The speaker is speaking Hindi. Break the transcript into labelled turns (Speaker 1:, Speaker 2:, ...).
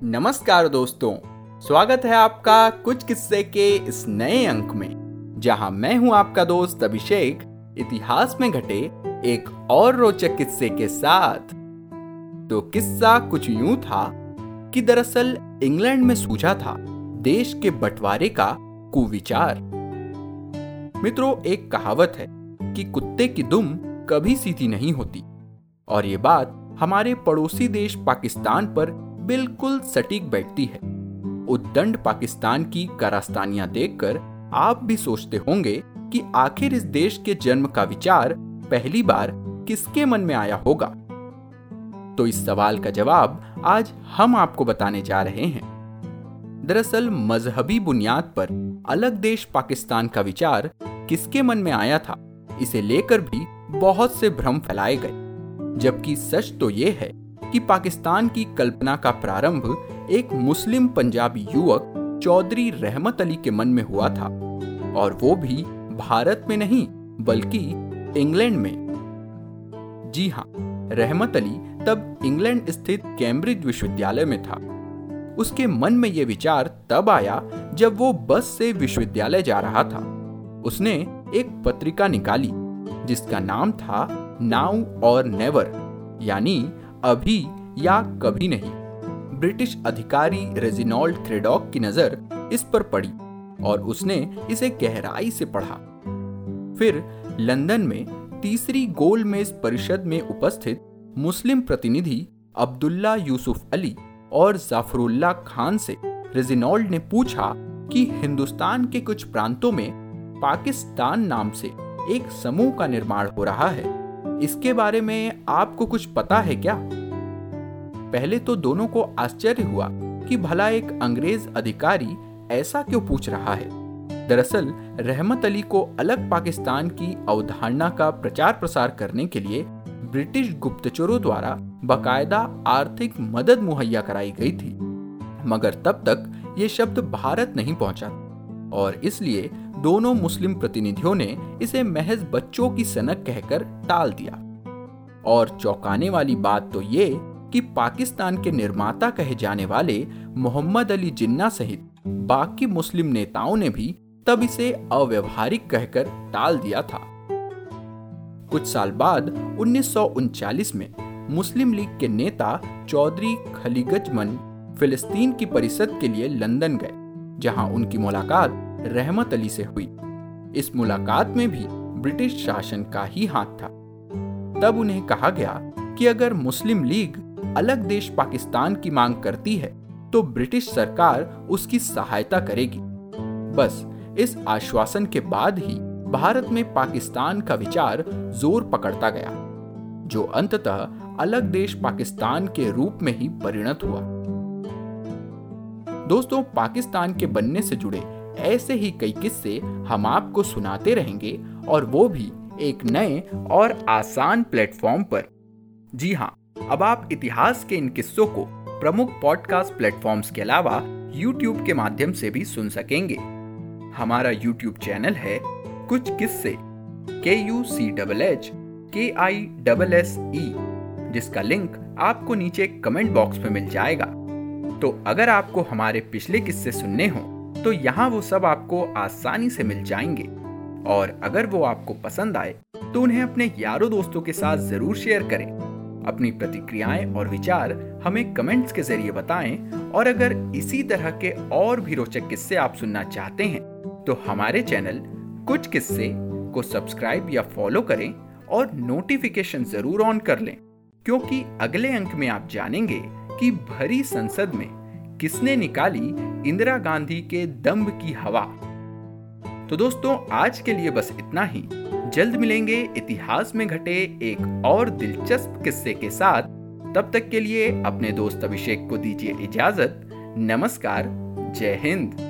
Speaker 1: नमस्कार दोस्तों, स्वागत है आपका कुछ किस्से के इस नए अंक में, जहाँ मैं हूँ आपका दोस्त अभिषेक, इतिहास में घटे एक और रोचक किस्से के साथ। तो किस्सा कुछ यूँ था कि दरअसल इंग्लैंड में सूझा था देश के बंटवारे का कुविचार। मित्रों, एक कहावत है कि कुत्ते की दुम कभी सीधी नहीं होती, और ये बात हमारे पड़ोसी देश पाकिस्तान पर बिल्कुल सटीक बैठती है। उद्दंड पाकिस्तान की करास्तानियाँ देखकर आप भी सोचते होंगे कि आखिर इस देश के जन्म का विचार पहली बार किसके मन में आया होगा। तो इस सवाल का जवाब आज हम आपको बताने जा रहे हैं। दरअसल मजहबी बुनियाद पर अलग देश पाकिस्तान का विचार किसके मन में आया था, इसे लेकर भी बहुत से भ्रम फैलाए गए। जबकि सच तो यह है कि पाकिस्तान की कल्पना का प्रारंभ एक मुस्लिम पंजाबी युवक चौधरी रहमत अली के मन में हुआ था, और वो भी भारत में नहीं, बल्कि इंग्लैंड में। जी हाँ रहमत अली तब इंग्लैंड स्थित कैम्ब्रिज विश्वविद्यालय में था। उसके मन में यह विचार तब आया जब वो बस से विश्वविद्यालय जा रहा था। उसने एक पत्रिका निकाली, जिसका नाम था नाउ और नेवर, यानी अभी या कभी नहीं। ब्रिटिश अधिकारी रेजिनॉल्ड थ्रेडॉक की नज़र इस पर पड़ी और उसने इसे गहराई से पढ़ा। फिर लंदन में तीसरी गोलमेज परिषद में उपस्थित मुस्लिम प्रतिनिधि अब्दुल्ला यूसुफ अली और जाफरुल्ला खान से रेजिनॉल्ड ने पूछा कि हिंदुस्तान के कुछ प्रांतों में पाकिस्तान नाम से एक समूह का निर्माण हो रहा है। इसके बारे में आपको कुछ पता है क्या? पहले तो दोनों को आश्चर्य हुआ कि भला एक अंग्रेज़ अधिकारी ऐसा क्यों पूछ रहा है। दरअसल, रहमत अली को अलग पाकिस्तान की अवधारणा का प्रचार प्रसार करने के लिए ब्रिटिश गुप्तचरों द्वारा बकायदा आर्थिक मदद मुहैया कराई गई थी। मगर तब तक ये शब्द भारत नहीं पहुँचा। और इसलिए दोनों मुस्लिम प्रतिनिधियों ने इसे महज बच्चों की सनक कहकर टाल दिया। और चौंकाने वाली बात तो ये कि पाकिस्तान के निर्माता कहे जाने वाले मोहम्मद अली जिन्ना सहित बाकी मुस्लिम नेताओं ने भी तब इसे अव्यवहारिक कहकर टाल दिया था। कुछ साल बाद उन्नीस में मुस्लिम लीग के नेता चौधरी खलीगजमन फिलिस्तीन की परिषद के लिए लंदन गए। जहाँ उनकी मुलाकात रहमत अली से हुई। इस मुलाकात में भी ब्रिटिश शासन का ही हाथ था। तब उन्हें कहा गया कि अगर मुस्लिम लीग अलग देश पाकिस्तान की मांग करती है तो ब्रिटिश सरकार उसकी सहायता करेगी। बस इस आश्वासन के बाद ही भारत में पाकिस्तान का विचार ज़ोर पकड़ता गया, जो अंततः अलग देश पाकिस्तान के रूप में ही परिणत हुआ। दोस्तों, पाकिस्तान के बनने से जुड़े ऐसे ही कई किस्से हम आपको सुनाते रहेंगे और वो भी एक नए और आसान प्लेटफॉर्म पर। जी हाँ अब आप इतिहास के इन किस्सों को प्रमुख पॉडकास्ट प्लेटफॉर्म्स के अलावा यूट्यूब के माध्यम से भी सुन सकेंगे। हमारा यूट्यूब चैनल है कुछ किस्से के यू सी डबल एच के आई डबल एस ई जिसका लिंक आपको नीचे कमेंट बॉक्स में मिल जाएगा। तो अगर आपको हमारे पिछले किस्से सुनने हो तो यहाँ वो सब आपको आसानी से मिल जाएँगे। और अगर वो आपको पसंद आए तो उन्हें अपने यारों दोस्तों के साथ ज़रूर शेयर करें। अपनी प्रतिक्रियाएँ और विचार हमें कमेंट्स के ज़रिए बताएँ, और अगर इसी तरह के और भी रोचक किस्से आप सुनना चाहते हैं तो हमारे चैनल कुछ किस्से को सब्सक्राइब या फॉलो करें और नोटिफिकेशन ज़रूर ऑन कर लें, क्योंकि अगले अंक में आप जानेंगे कि भरी संसद में किसने निकाली इंदिरा गांधी के दम्ब की हवा? तो दोस्तों, आज के लिए बस इतना ही। जल्द मिलेंगे इतिहास में घटे एक और दिलचस्प किस्से के साथ। तब तक के लिए अपने दोस्त अभिषेक को दीजिए इजाज़त। नमस्कार, जय हिंद।